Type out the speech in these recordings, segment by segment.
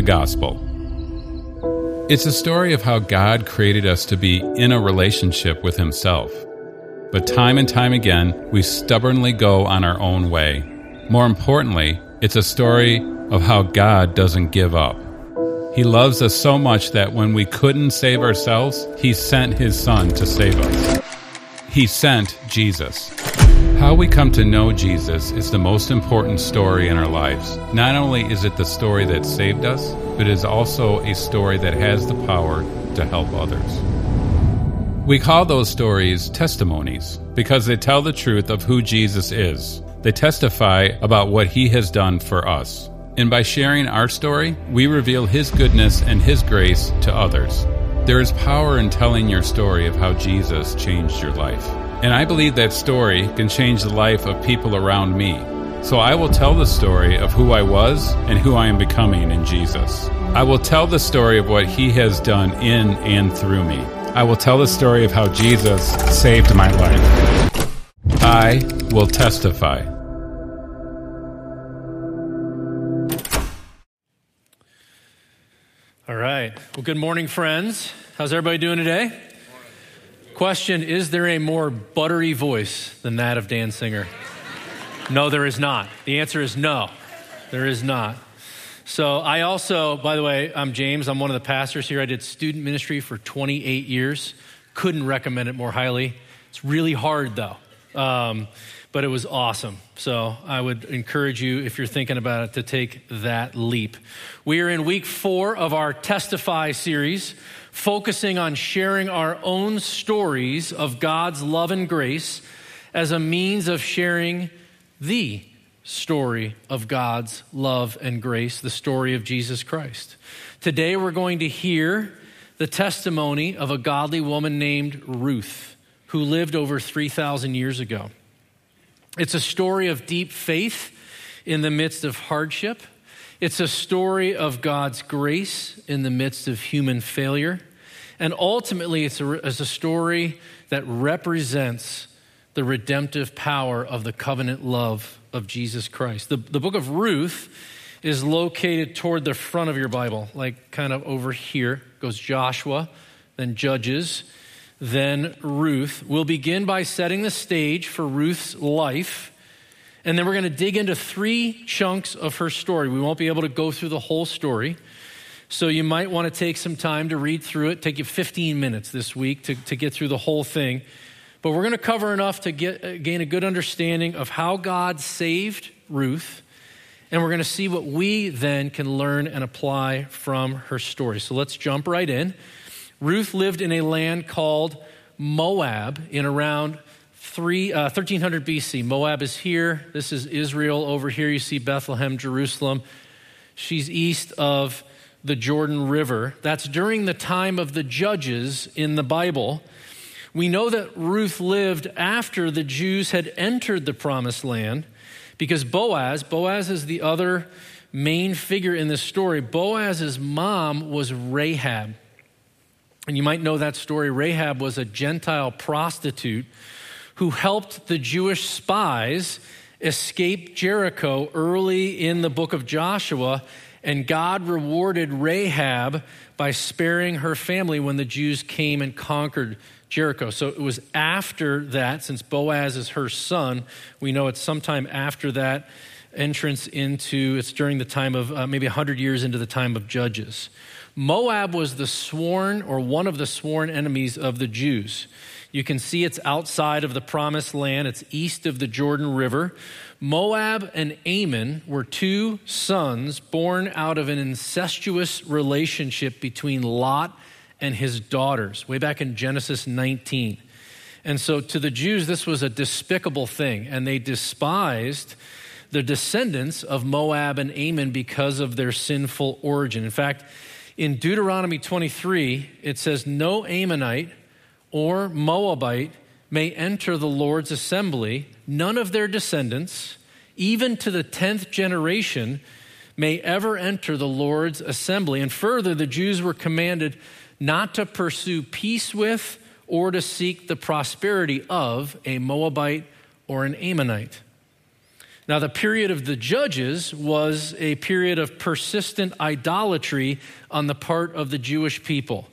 the gospel. It's a story of how God created us to be in a relationship with Himself. But time and time again, we stubbornly go on our own way. More importantly, it's a story of how God doesn't give up. He loves us so much that when we couldn't save ourselves, He sent His Son to save us. He sent Jesus. How we come to know Jesus is the most important story in our lives. Not only is it the story that saved us, but it is also a story that has the power to help others. We call those stories testimonies because they tell the truth of who Jesus is. They testify about what he has done for us. And by sharing our story, we reveal his goodness and his grace to others. There is power in telling your story of how Jesus changed your life. And I believe that story can change the life of people around me. So I will tell the story of who I was and who I am becoming in Jesus. I will tell the story of what he has done in and through me. I will tell the story of how Jesus saved my life. I will testify. All right. Well, good morning, friends. How's everybody doing today? Question Is there a more buttery voice than that of Dan Singer? no, there is not. The answer is no, there is not. So, I also, by the way, I'm James. I'm one of the pastors here. I did student ministry for 28 years. Couldn't recommend it more highly. It's really hard, though. Um, but it was awesome. So I would encourage you, if you're thinking about it, to take that leap. We are in week four of our Testify series, focusing on sharing our own stories of God's love and grace as a means of sharing the story of God's love and grace, the story of Jesus Christ. Today we're going to hear the testimony of a godly woman named Ruth, who lived over 3,000 years ago. It's a story of deep faith in the midst of hardship. It's a story of God's grace in the midst of human failure. And ultimately, it's a, it's a story that represents the redemptive power of the covenant love of Jesus Christ. The, the book of Ruth is located toward the front of your Bible, like kind of over here goes Joshua, then Judges, then Ruth. We'll begin by setting the stage for Ruth's life. And then we're going to dig into three chunks of her story. We won't be able to go through the whole story. So you might want to take some time to read through it. Take you 15 minutes this week to, to get through the whole thing. But we're going to cover enough to get, uh, gain a good understanding of how God saved Ruth. And we're going to see what we then can learn and apply from her story. So let's jump right in. Ruth lived in a land called Moab in around three, uh, 1300 BC. Moab is here. This is Israel. Over here, you see Bethlehem, Jerusalem. She's east of the Jordan River. That's during the time of the judges in the Bible. We know that Ruth lived after the Jews had entered the promised land because Boaz, Boaz is the other main figure in this story. Boaz's mom was Rahab. And you might know that story. Rahab was a Gentile prostitute who helped the Jewish spies escape Jericho early in the book of Joshua. And God rewarded Rahab by sparing her family when the Jews came and conquered Jericho. So it was after that, since Boaz is her son, we know it's sometime after that entrance into, it's during the time of uh, maybe 100 years into the time of Judges. Moab was the sworn or one of the sworn enemies of the Jews. You can see it's outside of the promised land, it's east of the Jordan River. Moab and Ammon were two sons born out of an incestuous relationship between Lot and his daughters, way back in Genesis 19. And so to the Jews, this was a despicable thing, and they despised the descendants of Moab and Ammon because of their sinful origin. In fact, in Deuteronomy 23, it says, No Ammonite or Moabite may enter the Lord's assembly, none of their descendants, even to the tenth generation, may ever enter the Lord's assembly. And further, the Jews were commanded not to pursue peace with or to seek the prosperity of a Moabite or an Ammonite. Now, the period of the judges was a period of persistent idolatry on the part of the Jewish people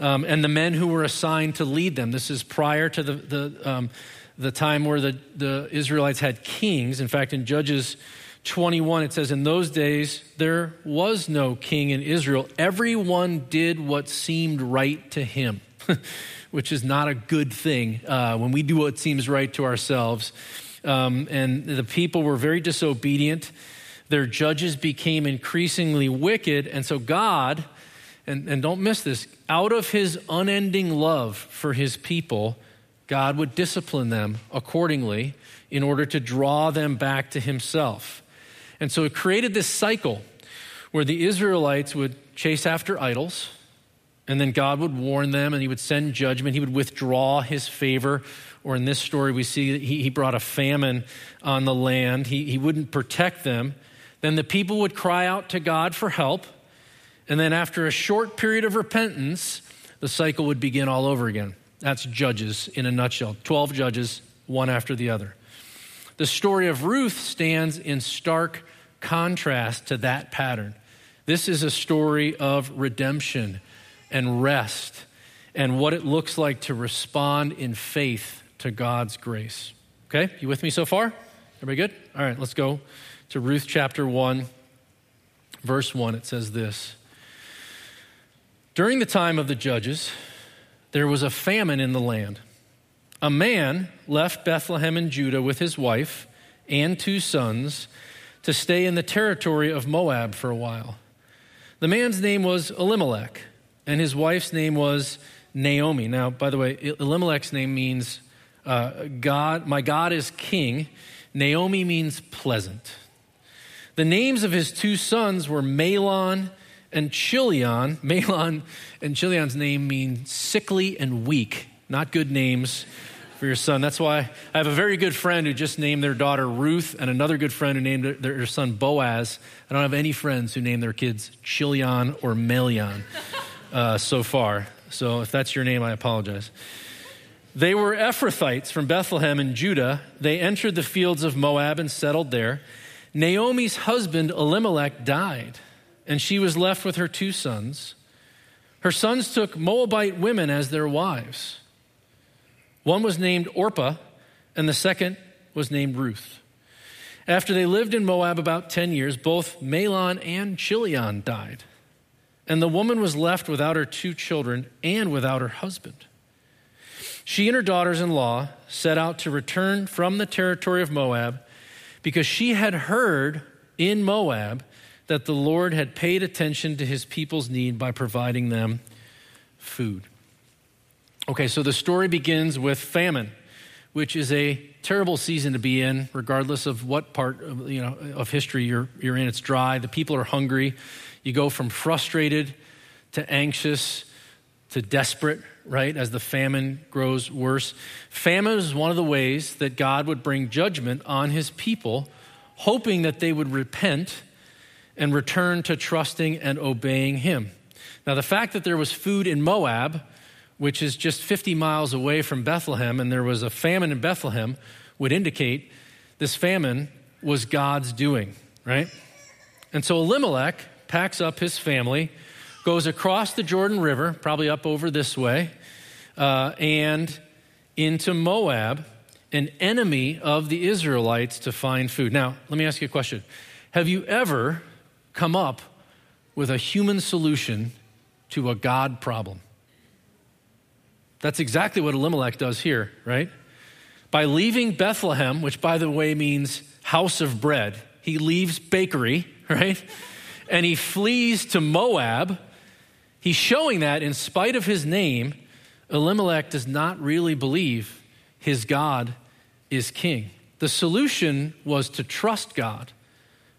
um, and the men who were assigned to lead them. This is prior to the, the, um, the time where the, the Israelites had kings. In fact, in Judges 21, it says, In those days there was no king in Israel. Everyone did what seemed right to him, which is not a good thing uh, when we do what seems right to ourselves. Um, and the people were very disobedient. Their judges became increasingly wicked. And so God, and, and don't miss this, out of his unending love for his people, God would discipline them accordingly in order to draw them back to himself. And so it created this cycle where the Israelites would chase after idols, and then God would warn them and he would send judgment. He would withdraw his favor. Or in this story, we see he, he brought a famine on the land. He, he wouldn't protect them. Then the people would cry out to God for help. And then, after a short period of repentance, the cycle would begin all over again. That's Judges in a nutshell 12 judges, one after the other. The story of Ruth stands in stark contrast to that pattern. This is a story of redemption and rest and what it looks like to respond in faith to God's grace. Okay, you with me so far? Everybody good? All right, let's go to Ruth chapter 1, verse 1. It says this During the time of the judges, there was a famine in the land. A man left Bethlehem in Judah with his wife and two sons to stay in the territory of Moab for a while. The man's name was Elimelech, and his wife's name was Naomi. Now, by the way, Elimelech's name means uh, God, my God is king. Naomi means pleasant. The names of his two sons were Mahlon and Chilion. Mahlon and Chilion's name mean sickly and weak, not good names for your son. That's why I have a very good friend who just named their daughter Ruth, and another good friend who named their, their son Boaz. I don't have any friends who name their kids Chilion or Melion uh, so far. So if that's your name, I apologize. They were Ephrathites from Bethlehem in Judah. They entered the fields of Moab and settled there. Naomi's husband, Elimelech, died, and she was left with her two sons. Her sons took Moabite women as their wives. One was named Orpah, and the second was named Ruth. After they lived in Moab about 10 years, both Mahlon and Chilion died. And the woman was left without her two children and without her husband. She and her daughters in law set out to return from the territory of Moab because she had heard in Moab that the Lord had paid attention to his people's need by providing them food. Okay, so the story begins with famine, which is a terrible season to be in, regardless of what part of, you know, of history you're, you're in. It's dry, the people are hungry. You go from frustrated to anxious to desperate, right, as the famine grows worse. Famine is one of the ways that God would bring judgment on his people, hoping that they would repent and return to trusting and obeying him. Now, the fact that there was food in Moab, which is just 50 miles away from Bethlehem, and there was a famine in Bethlehem, would indicate this famine was God's doing, right? And so Elimelech packs up his family goes across the Jordan River, probably up over this way, uh, and into Moab, an enemy of the Israelites, to find food. Now, let me ask you a question Have you ever come up with a human solution to a God problem? That's exactly what Elimelech does here, right? By leaving Bethlehem, which by the way means house of bread, he leaves bakery, right? And he flees to Moab, He's showing that in spite of his name, Elimelech does not really believe his God is king. The solution was to trust God,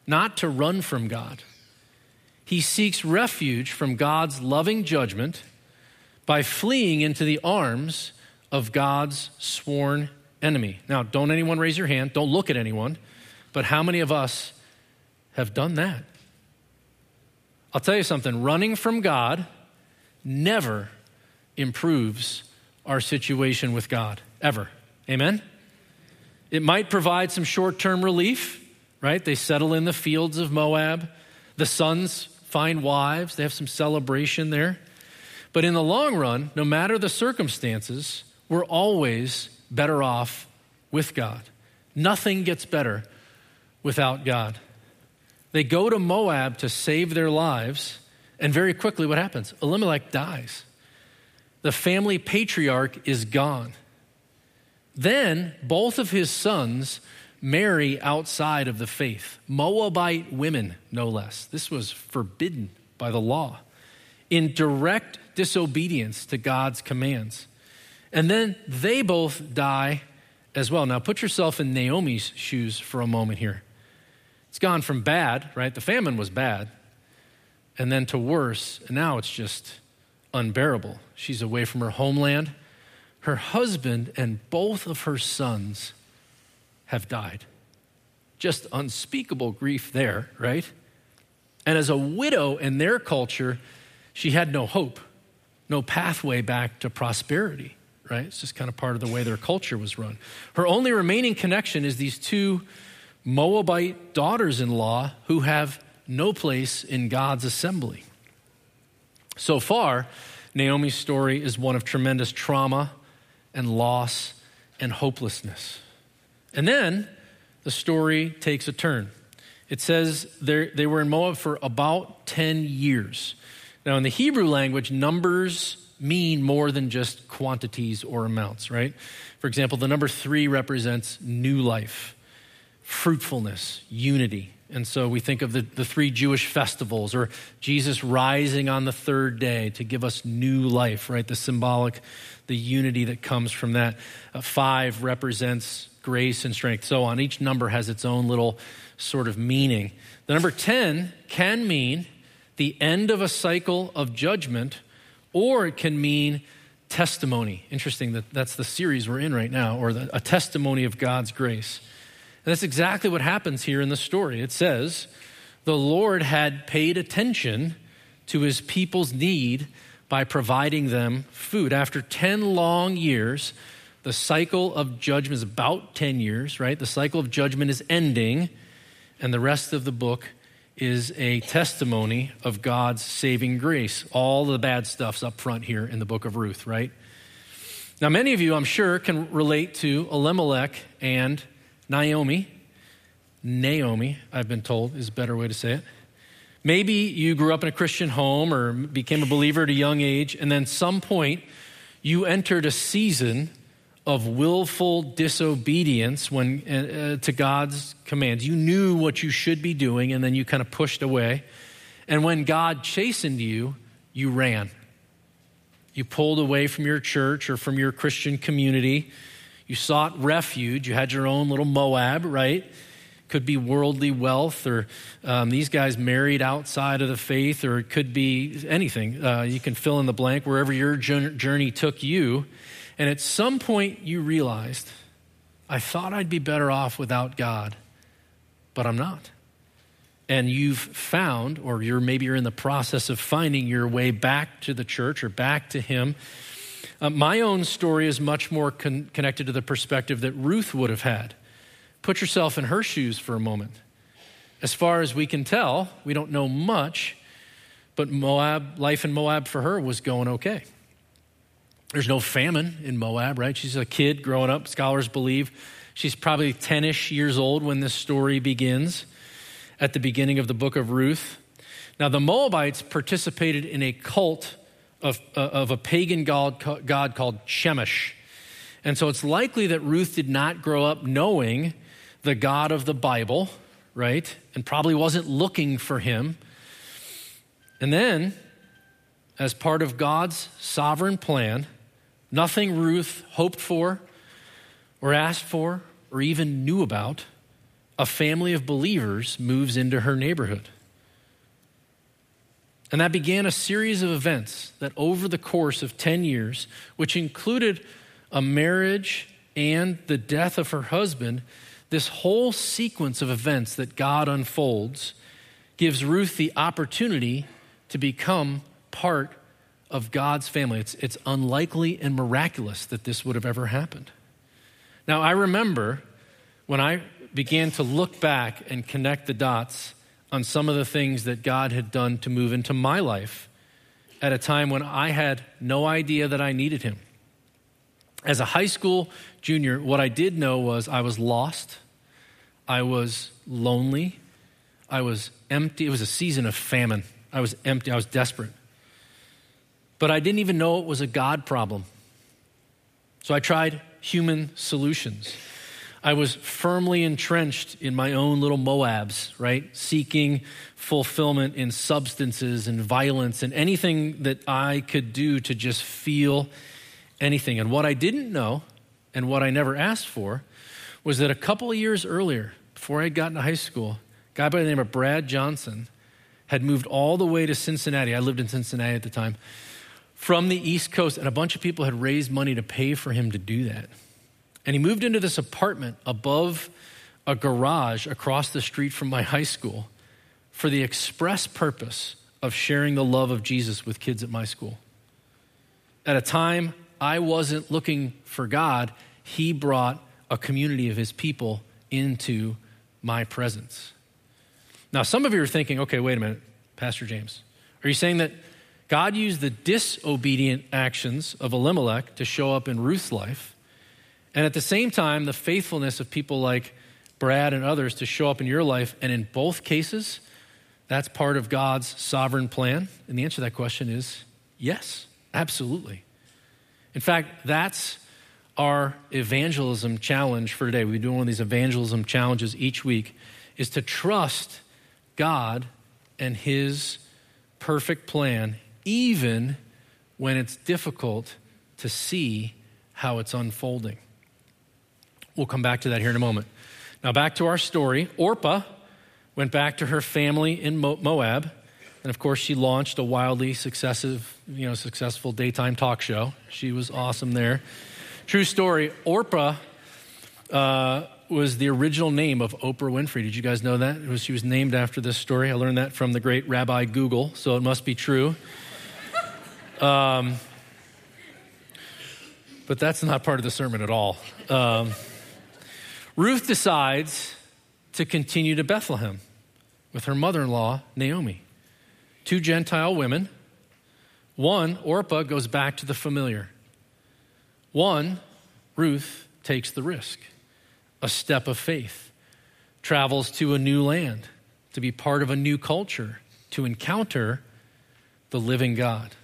not to run from God. He seeks refuge from God's loving judgment by fleeing into the arms of God's sworn enemy. Now, don't anyone raise your hand, don't look at anyone, but how many of us have done that? I'll tell you something running from God never improves our situation with God, ever. Amen? It might provide some short term relief, right? They settle in the fields of Moab. The sons find wives, they have some celebration there. But in the long run, no matter the circumstances, we're always better off with God. Nothing gets better without God. They go to Moab to save their lives, and very quickly, what happens? Elimelech dies. The family patriarch is gone. Then both of his sons marry outside of the faith, Moabite women, no less. This was forbidden by the law in direct disobedience to God's commands. And then they both die as well. Now, put yourself in Naomi's shoes for a moment here. It's gone from bad, right? The famine was bad, and then to worse, and now it's just unbearable. She's away from her homeland. Her husband and both of her sons have died. Just unspeakable grief there, right? And as a widow in their culture, she had no hope, no pathway back to prosperity, right? It's just kind of part of the way their culture was run. Her only remaining connection is these two Moabite daughters in law who have no place in God's assembly. So far, Naomi's story is one of tremendous trauma and loss and hopelessness. And then the story takes a turn. It says they were in Moab for about 10 years. Now, in the Hebrew language, numbers mean more than just quantities or amounts, right? For example, the number three represents new life fruitfulness, unity. And so we think of the, the three Jewish festivals or Jesus rising on the third day to give us new life, right? The symbolic, the unity that comes from that. Uh, five represents grace and strength, so on. Each number has its own little sort of meaning. The number 10 can mean the end of a cycle of judgment, or it can mean testimony. Interesting that that's the series we're in right now, or the, a testimony of God's grace. And that's exactly what happens here in the story. It says, the Lord had paid attention to his people's need by providing them food. After 10 long years, the cycle of judgment is about 10 years, right? The cycle of judgment is ending, and the rest of the book is a testimony of God's saving grace. All the bad stuff's up front here in the book of Ruth, right? Now, many of you, I'm sure, can relate to Elimelech and Naomi, Naomi, I've been told is a better way to say it. Maybe you grew up in a Christian home or became a believer at a young age, and then some point you entered a season of willful disobedience when, uh, uh, to God's commands. You knew what you should be doing, and then you kind of pushed away. And when God chastened you, you ran. You pulled away from your church or from your Christian community you sought refuge. You had your own little Moab, right? Could be worldly wealth, or um, these guys married outside of the faith, or it could be anything. Uh, you can fill in the blank wherever your journey took you. And at some point, you realized, I thought I'd be better off without God, but I'm not. And you've found, or you're maybe you're in the process of finding your way back to the church or back to Him uh, my own story is much more con- connected to the perspective that Ruth would have had. Put yourself in her shoes for a moment. As far as we can tell, we don't know much, but Moab, life in Moab for her was going okay. There's no famine in Moab, right? She's a kid growing up, scholars believe. She's probably 10 ish years old when this story begins at the beginning of the book of Ruth. Now, the Moabites participated in a cult of, uh, of a pagan god, god called Chemosh. And so it's likely that Ruth did not grow up knowing the God of the Bible, right? And probably wasn't looking for him. And then, as part of God's sovereign plan, nothing Ruth hoped for or asked for or even knew about, a family of believers moves into her neighborhood. And that began a series of events that over the course of 10 years, which included a marriage and the death of her husband, this whole sequence of events that God unfolds gives Ruth the opportunity to become part of God's family. It's, it's unlikely and miraculous that this would have ever happened. Now, I remember when I began to look back and connect the dots on some of the things that God had done to move into my life at a time when I had no idea that I needed Him. As a high school junior, what I did know was I was lost, I was lonely, I was empty. It was a season of famine. I was empty, I was desperate. But I didn't even know it was a God problem. So I tried human solutions. I was firmly entrenched in my own little Moabs, right? Seeking fulfillment in substances and violence and anything that I could do to just feel anything. And what I didn't know and what I never asked for was that a couple of years earlier, before I had gotten to high school, a guy by the name of Brad Johnson had moved all the way to Cincinnati. I lived in Cincinnati at the time from the East Coast, and a bunch of people had raised money to pay for him to do that. And he moved into this apartment above a garage across the street from my high school for the express purpose of sharing the love of Jesus with kids at my school. At a time I wasn't looking for God, he brought a community of his people into my presence. Now, some of you are thinking, okay, wait a minute, Pastor James. Are you saying that God used the disobedient actions of Elimelech to show up in Ruth's life? And at the same time, the faithfulness of people like Brad and others to show up in your life. And in both cases, that's part of God's sovereign plan. And the answer to that question is yes, absolutely. In fact, that's our evangelism challenge for today. We do one of these evangelism challenges each week is to trust God and his perfect plan even when it's difficult to see how it's unfolding. We'll come back to that here in a moment. Now, back to our story. Orpah went back to her family in Moab. And of course, she launched a wildly successive, you know, successful daytime talk show. She was awesome there. True story. Orpah uh, was the original name of Oprah Winfrey. Did you guys know that? Was, she was named after this story. I learned that from the great Rabbi Google, so it must be true. Um, but that's not part of the sermon at all. Um, Ruth decides to continue to Bethlehem with her mother in law, Naomi. Two Gentile women. One, Orpah, goes back to the familiar. One, Ruth, takes the risk, a step of faith, travels to a new land to be part of a new culture, to encounter the living God.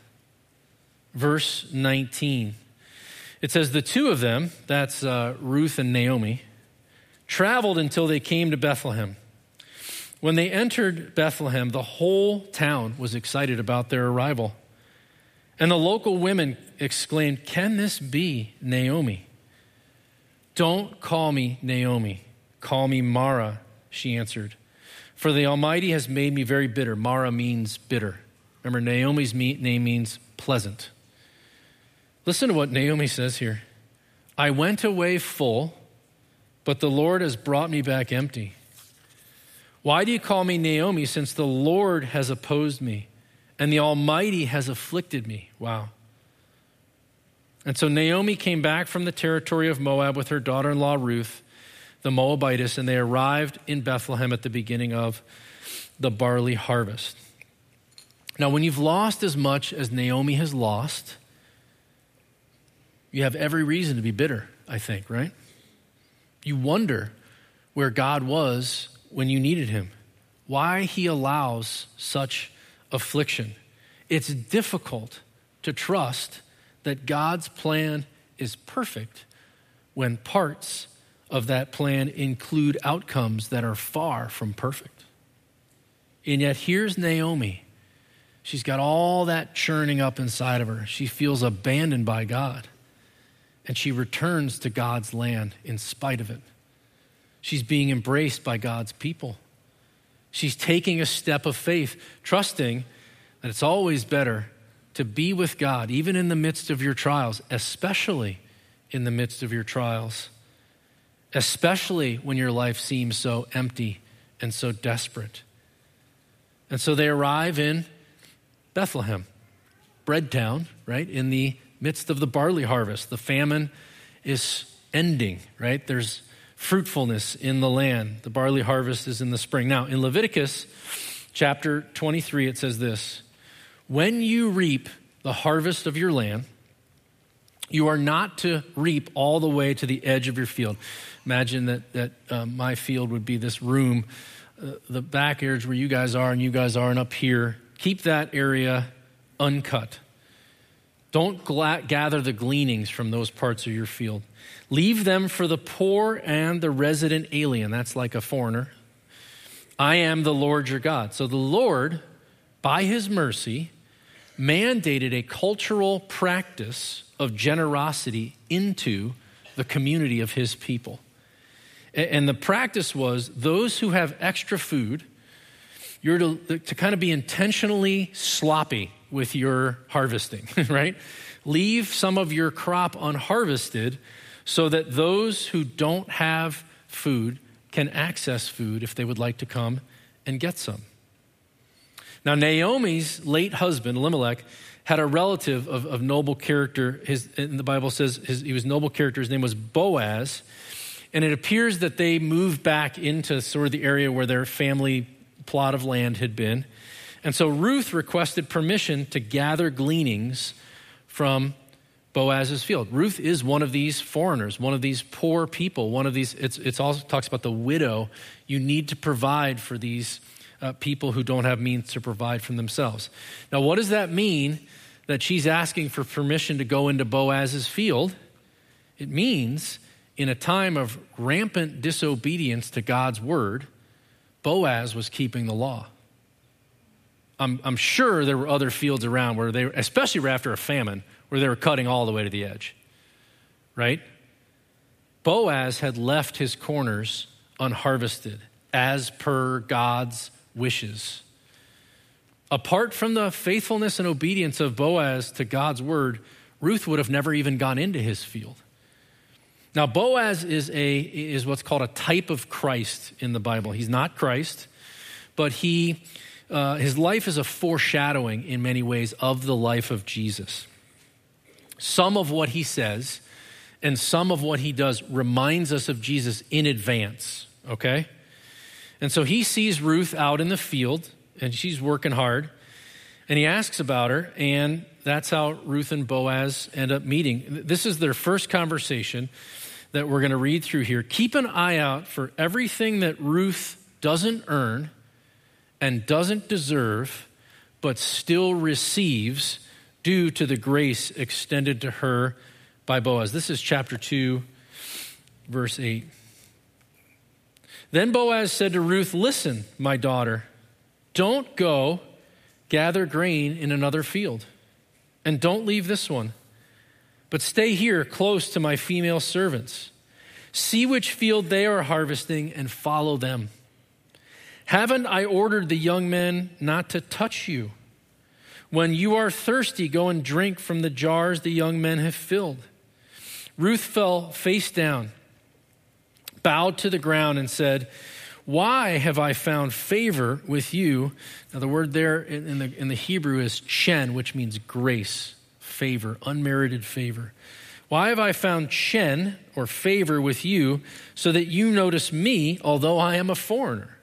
Verse 19. It says, The two of them, that's uh, Ruth and Naomi, traveled until they came to Bethlehem. When they entered Bethlehem, the whole town was excited about their arrival. And the local women exclaimed, Can this be Naomi? Don't call me Naomi. Call me Mara, she answered. For the Almighty has made me very bitter. Mara means bitter. Remember, Naomi's name means pleasant. Listen to what Naomi says here I went away full but the Lord has brought me back empty. Why do you call me Naomi since the Lord has opposed me and the Almighty has afflicted me? Wow. And so Naomi came back from the territory of Moab with her daughter in law Ruth, the Moabitess, and they arrived in Bethlehem at the beginning of the barley harvest. Now, when you've lost as much as Naomi has lost, you have every reason to be bitter, I think, right? You wonder where God was when you needed him, why he allows such affliction. It's difficult to trust that God's plan is perfect when parts of that plan include outcomes that are far from perfect. And yet, here's Naomi. She's got all that churning up inside of her. She feels abandoned by God and she returns to God's land in spite of it. She's being embraced by God's people. She's taking a step of faith, trusting that it's always better to be with God, even in the midst of your trials, especially in the midst of your trials, especially when your life seems so empty and so desperate. And so they arrive in Bethlehem, bread town, right, in the midst of the barley harvest. The famine is ending, right? There's fruitfulness in the land. The barley harvest is in the spring. Now, in Leviticus chapter 23, it says this When you reap the harvest of your land, you are not to reap all the way to the edge of your field. Imagine that, that uh, my field would be this room, uh, the back areas where you guys are and you guys are, and up here. Keep that area uncut. Don't gla- gather the gleanings from those parts of your field. Leave them for the poor and the resident alien. That's like a foreigner. I am the Lord your God. So the Lord, by his mercy, mandated a cultural practice of generosity into the community of his people. And the practice was those who have extra food, you're to, to kind of be intentionally sloppy with your harvesting, right? Leave some of your crop unharvested so that those who don't have food can access food if they would like to come and get some. Now, Naomi's late husband, Elimelech, had a relative of, of noble character. His, and the Bible says his, he was noble character. His name was Boaz. And it appears that they moved back into sort of the area where their family plot of land had been. And so Ruth requested permission to gather gleanings from Boaz's field. Ruth is one of these foreigners, one of these poor people, one of these, it's, it's also talks about the widow. You need to provide for these uh, people who don't have means to provide for themselves. Now, what does that mean that she's asking for permission to go into Boaz's field? It means in a time of rampant disobedience to God's word, Boaz was keeping the law. I'm, I'm sure there were other fields around where they, especially after a famine, where they were cutting all the way to the edge, right? Boaz had left his corners unharvested as per God's wishes. Apart from the faithfulness and obedience of Boaz to God's word, Ruth would have never even gone into his field. Now, Boaz is, a, is what's called a type of Christ in the Bible. He's not Christ, but he uh, his life is a foreshadowing in many ways of the life of Jesus. Some of what he says and some of what he does reminds us of Jesus in advance, okay? And so he sees Ruth out in the field and she's working hard and he asks about her and that's how Ruth and Boaz end up meeting. This is their first conversation that we're going to read through here. Keep an eye out for everything that Ruth doesn't earn and doesn't deserve, but still receives due to the grace extended to her by Boaz. This is chapter 2, verse 8. Then Boaz said to Ruth, Listen, my daughter, don't go gather grain in another field, and don't leave this one, but stay here close to my female servants. See which field they are harvesting and follow them. Haven't I ordered the young men not to touch you? When you are thirsty, go and drink from the jars the young men have filled. Ruth fell face down, bowed to the ground, and said, Why have I found favor with you? Now, the word there in the, in the Hebrew is chen, which means grace, favor, unmerited favor. Why have I found chen, or favor, with you, so that you notice me, although I am a foreigner?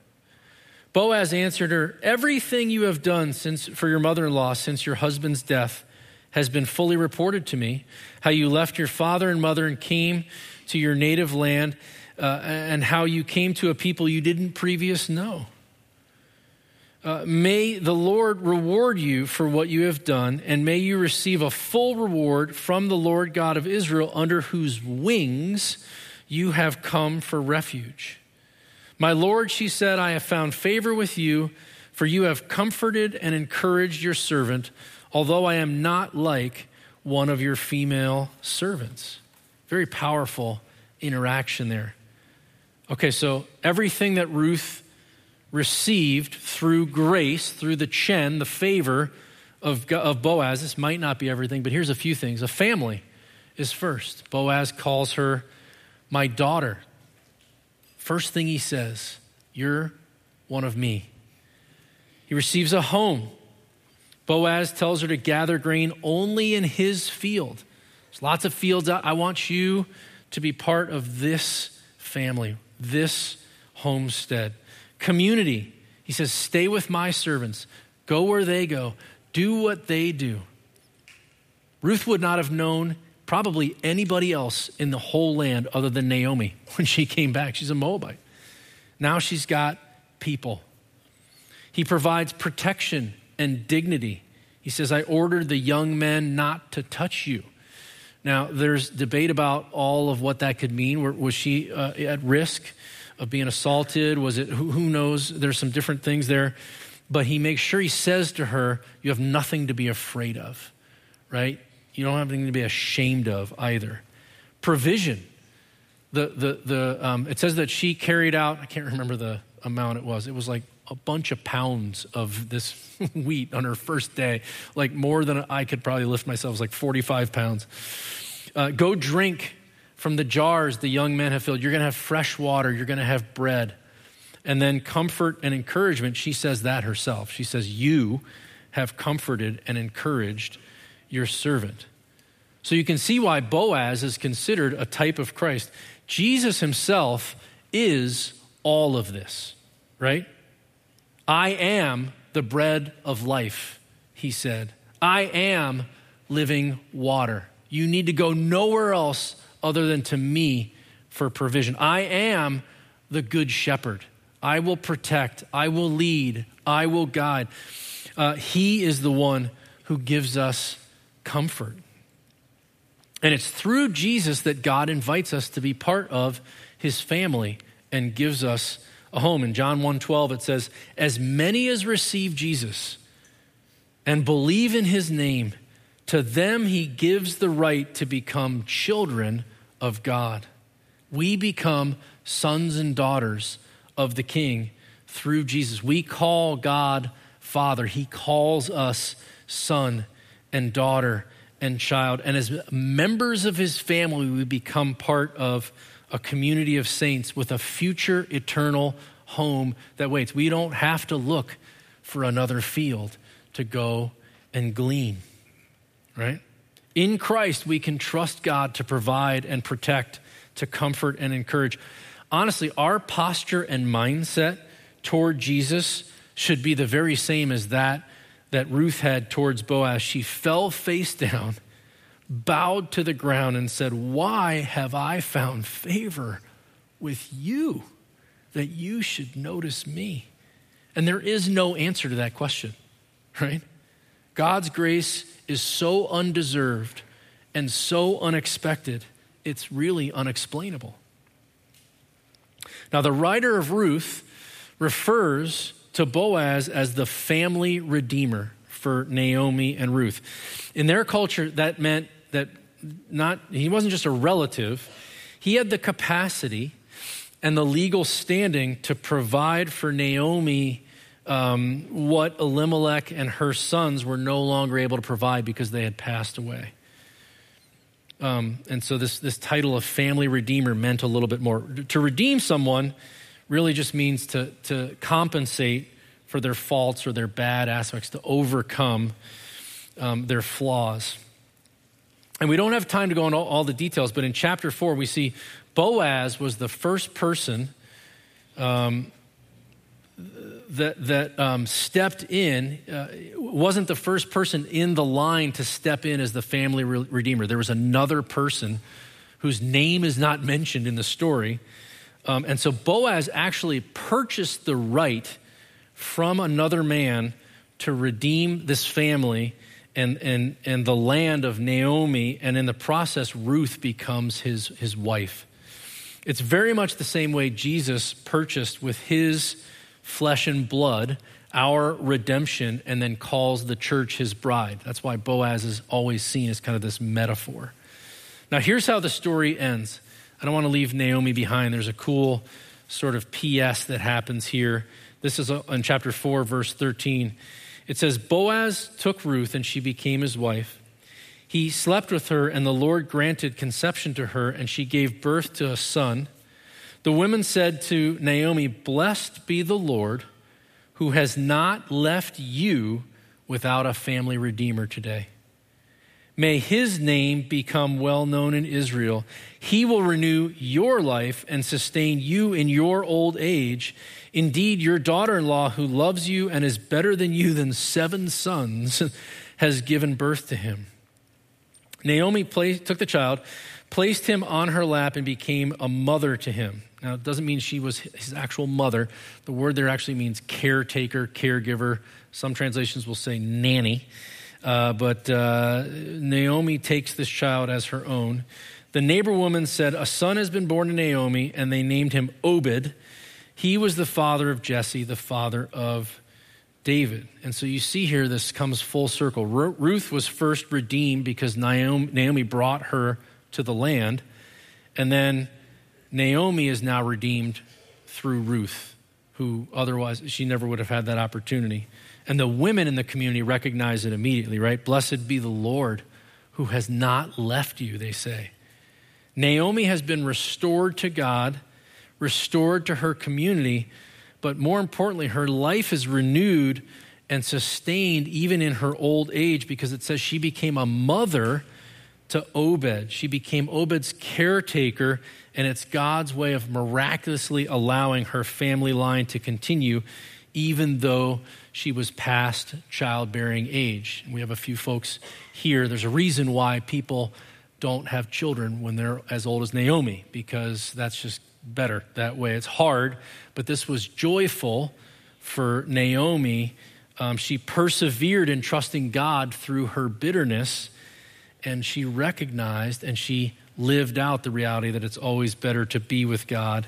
Boaz answered her, Everything you have done since, for your mother in law since your husband's death has been fully reported to me. How you left your father and mother and came to your native land, uh, and how you came to a people you didn't previous know. Uh, may the Lord reward you for what you have done, and may you receive a full reward from the Lord God of Israel, under whose wings you have come for refuge. My Lord, she said, I have found favor with you, for you have comforted and encouraged your servant, although I am not like one of your female servants. Very powerful interaction there. Okay, so everything that Ruth received through grace, through the chen, the favor of, of Boaz, this might not be everything, but here's a few things. A family is first. Boaz calls her my daughter. First thing he says, You're one of me. He receives a home. Boaz tells her to gather grain only in his field. There's lots of fields out. I want you to be part of this family, this homestead. Community. He says, Stay with my servants, go where they go, do what they do. Ruth would not have known probably anybody else in the whole land other than Naomi when she came back. She's a Moabite. Now she's got people. He provides protection and dignity. He says, I ordered the young men not to touch you. Now, there's debate about all of what that could mean. Was she uh, at risk of being assaulted? Was it, who, who knows? There's some different things there. But he makes sure he says to her, You have nothing to be afraid of, right? You don't have anything to be ashamed of either. Provision. The, the, the, um, it says that she carried out, I can't remember the amount it was, it was like a bunch of pounds of this wheat on her first day, like more than I could probably lift myself, it was like 45 pounds. Uh, go drink from the jars the young men have filled. You're going to have fresh water, you're going to have bread. And then comfort and encouragement, she says that herself. She says, You have comforted and encouraged your servant. So you can see why Boaz is considered a type of Christ. Jesus himself is all of this, right? I am the bread of life, he said. I am living water. You need to go nowhere else other than to me for provision. I am the good shepherd. I will protect, I will lead, I will guide. Uh, he is the one who gives us comfort. And it's through Jesus that God invites us to be part of his family and gives us a home. In John 1:12 it says, "As many as receive Jesus and believe in his name, to them he gives the right to become children of God." We become sons and daughters of the King through Jesus. We call God Father. He calls us son and daughter and child. And as members of his family, we become part of a community of saints with a future eternal home that waits. We don't have to look for another field to go and glean, right? In Christ, we can trust God to provide and protect, to comfort and encourage. Honestly, our posture and mindset toward Jesus should be the very same as that that Ruth had towards Boaz. She fell face down bowed to the ground and said, Why have I found favor with you that you should notice me? And there is no answer to that question, right? God's grace is so undeserved and so unexpected, it's really unexplainable. Now, the writer of Ruth refers to Boaz as the family redeemer for Naomi and Ruth. In their culture, that meant that not he wasn't just a relative, he had the capacity and the legal standing to provide for Naomi um, what Elimelech and her sons were no longer able to provide because they had passed away. Um, and so this, this title of family redeemer meant a little bit more. To redeem someone really just means to, to compensate for their faults or their bad aspects, to overcome um, their flaws. And we don't have time to go into all, the details, but in chapter four, we see Boaz was the first person um, that, that um, stepped in, uh, wasn't the first person in the line to step in as the family re- redeemer. There was another person whose name is not mentioned in the story. Um, and so Boaz actually purchased the right from another man to redeem this family and, and, and the land of Naomi, and in the process, Ruth becomes his, his wife. It's very much the same way Jesus purchased with his flesh and blood our redemption and then calls the church his bride. That's why Boaz is always seen as kind of this metaphor. Now, here's how the story ends. I don't want to leave Naomi behind. There's a cool sort of PS that happens here. This is uh, in chapter 4, verse 13. It says, Boaz took Ruth and she became his wife. He slept with her, and the Lord granted conception to her, and she gave birth to a son. The women said to Naomi, Blessed be the Lord who has not left you without a family redeemer today. May his name become well known in Israel. He will renew your life and sustain you in your old age. Indeed, your daughter in law, who loves you and is better than you than seven sons, has given birth to him. Naomi placed, took the child, placed him on her lap, and became a mother to him. Now, it doesn't mean she was his actual mother. The word there actually means caretaker, caregiver. Some translations will say nanny. Uh, but uh, Naomi takes this child as her own. The neighbor woman said, A son has been born to Naomi, and they named him Obed. He was the father of Jesse, the father of David. And so you see here, this comes full circle. Ruth was first redeemed because Naomi brought her to the land. And then Naomi is now redeemed through Ruth, who otherwise she never would have had that opportunity. And the women in the community recognize it immediately, right? Blessed be the Lord who has not left you, they say. Naomi has been restored to God, restored to her community, but more importantly, her life is renewed and sustained even in her old age because it says she became a mother to Obed. She became Obed's caretaker, and it's God's way of miraculously allowing her family line to continue even though she was past childbearing age. We have a few folks here. There's a reason why people don't have children when they're as old as Naomi, because that's just better that way. It's hard, but this was joyful for Naomi. Um, she persevered in trusting God through her bitterness, and she recognized and she lived out the reality that it's always better to be with God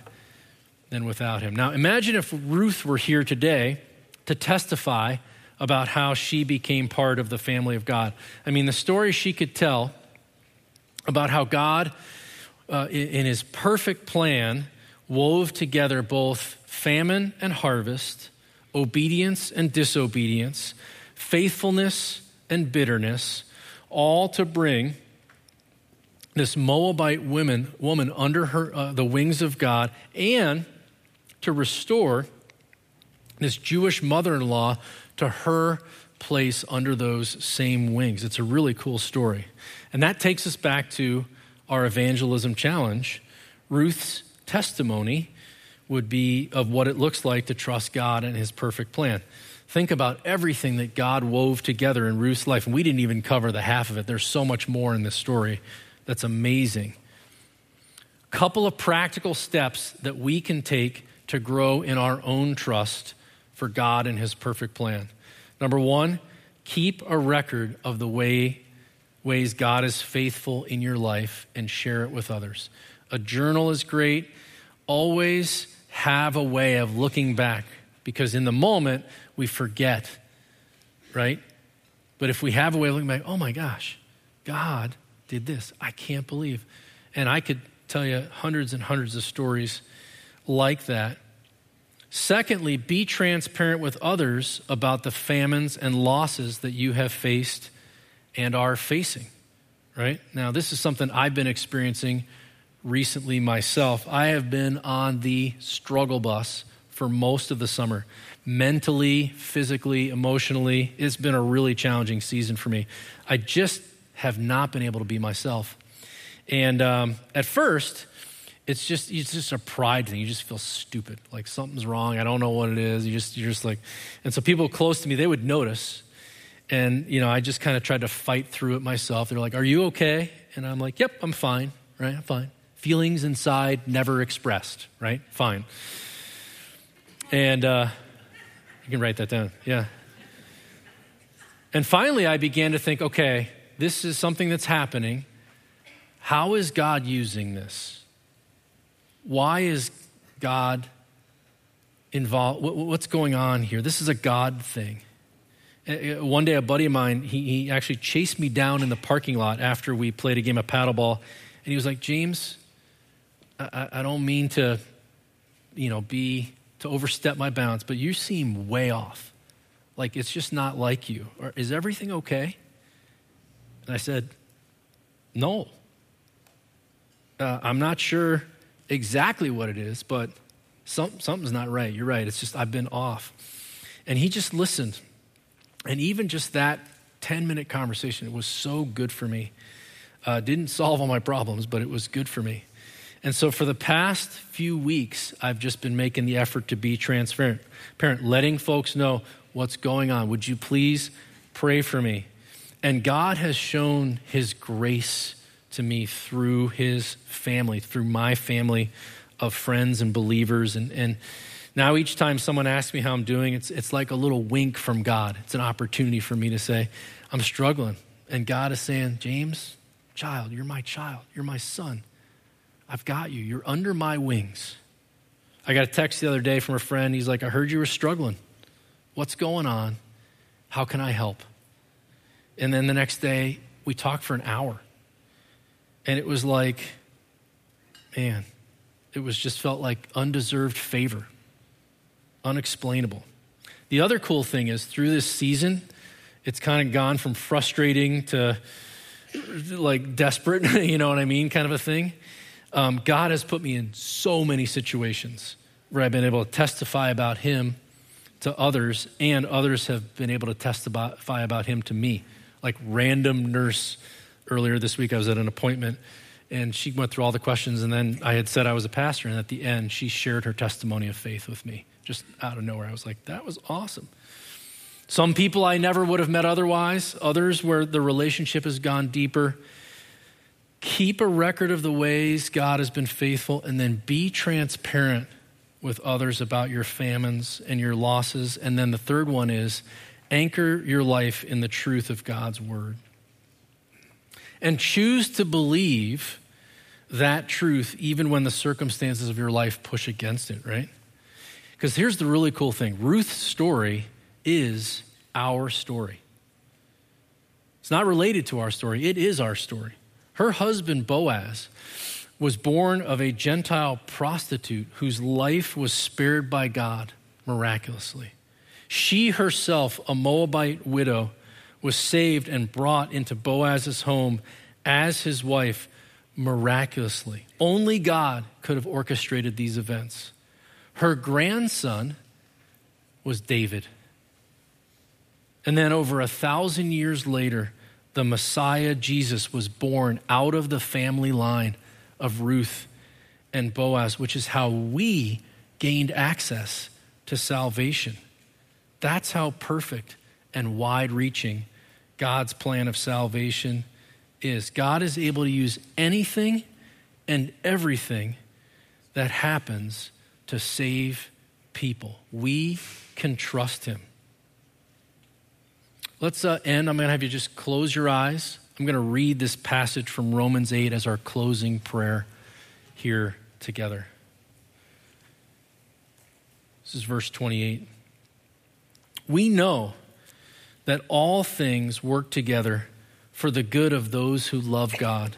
than without him. Now, imagine if Ruth were here today to testify about how she became part of the family of God. I mean, the story she could tell about how God, uh, in his perfect plan, wove together both famine and harvest, obedience and disobedience, faithfulness and bitterness, all to bring this Moabite woman, woman under her, uh, the wings of God and to restore this Jewish mother in law to her place under those same wings. It's a really cool story. And that takes us back to our evangelism challenge. Ruth's testimony would be of what it looks like to trust God and his perfect plan. Think about everything that God wove together in Ruth's life. And we didn't even cover the half of it. There's so much more in this story that's amazing. A couple of practical steps that we can take to grow in our own trust for God and His perfect plan. Number one, keep a record of the way, ways God is faithful in your life and share it with others. A journal is great. Always have a way of looking back because in the moment we forget, right? But if we have a way of looking back, oh my gosh, God did this. I can't believe. And I could tell you hundreds and hundreds of stories like that. Secondly, be transparent with others about the famines and losses that you have faced and are facing, right? Now, this is something I've been experiencing recently myself. I have been on the struggle bus for most of the summer. Mentally, physically, emotionally, it's been a really challenging season for me. I just have not been able to be myself. And um, at first, it's just it's just a pride thing. You just feel stupid, like something's wrong. I don't know what it is. You just you're just like, and so people close to me they would notice, and you know I just kind of tried to fight through it myself. They're like, "Are you okay?" And I'm like, "Yep, I'm fine. Right, I'm fine." Feelings inside never expressed. Right, fine. And uh, you can write that down. Yeah. And finally, I began to think, okay, this is something that's happening. How is God using this? Why is God involved? What's going on here? This is a God thing. One day, a buddy of mine, he, he actually chased me down in the parking lot after we played a game of paddleball. And he was like, James, I, I don't mean to, you know, be, to overstep my bounds, but you seem way off. Like it's just not like you. Or, is everything okay? And I said, no. Uh, I'm not sure exactly what it is, but some, something's not right. You're right. It's just, I've been off. And he just listened. And even just that 10 minute conversation. It was so good for me. Uh, didn't solve all my problems, but it was good for me. And so for the past few weeks, I've just been making the effort to be transparent, parent, letting folks know what's going on. Would you please pray for me? And God has shown his grace to me through his family, through my family of friends and believers. And, and now each time someone asks me how I'm doing, it's, it's like a little wink from God. It's an opportunity for me to say, I'm struggling. And God is saying, James, child, you're my child, you're my son. I've got you. You're under my wings. I got a text the other day from a friend. He's like, I heard you were struggling. What's going on? How can I help? And then the next day, we talked for an hour. And it was like, man, it was just felt like undeserved favor, unexplainable. The other cool thing is through this season, it's kind of gone from frustrating to like desperate, you know what I mean, kind of a thing um, God has put me in so many situations where I've been able to testify about Him to others, and others have been able to testify about Him to me. Like random nurse earlier this week, I was at an appointment and she went through all the questions, and then I had said I was a pastor, and at the end, she shared her testimony of faith with me just out of nowhere. I was like, that was awesome. Some people I never would have met otherwise, others where the relationship has gone deeper. Keep a record of the ways God has been faithful and then be transparent with others about your famines and your losses. And then the third one is anchor your life in the truth of God's word. And choose to believe that truth even when the circumstances of your life push against it, right? Because here's the really cool thing Ruth's story is our story. It's not related to our story, it is our story. Her husband, Boaz, was born of a Gentile prostitute whose life was spared by God miraculously. She herself, a Moabite widow, was saved and brought into Boaz's home as his wife miraculously. Only God could have orchestrated these events. Her grandson was David. And then, over a thousand years later, the Messiah, Jesus, was born out of the family line of Ruth and Boaz, which is how we gained access to salvation. That's how perfect and wide reaching God's plan of salvation is. God is able to use anything and everything that happens to save people. We can trust Him. Let's uh, end. I'm going to have you just close your eyes. I'm going to read this passage from Romans 8 as our closing prayer here together. This is verse 28. We know that all things work together for the good of those who love God,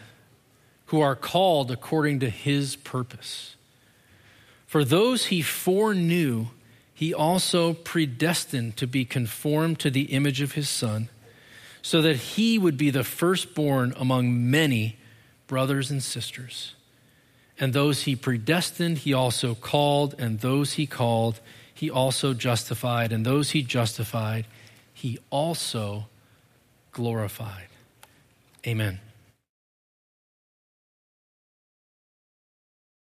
who are called according to his purpose. For those he foreknew, he also predestined to be conformed to the image of his Son, so that he would be the firstborn among many brothers and sisters. And those he predestined, he also called, and those he called, he also justified, and those he justified, he also glorified. Amen.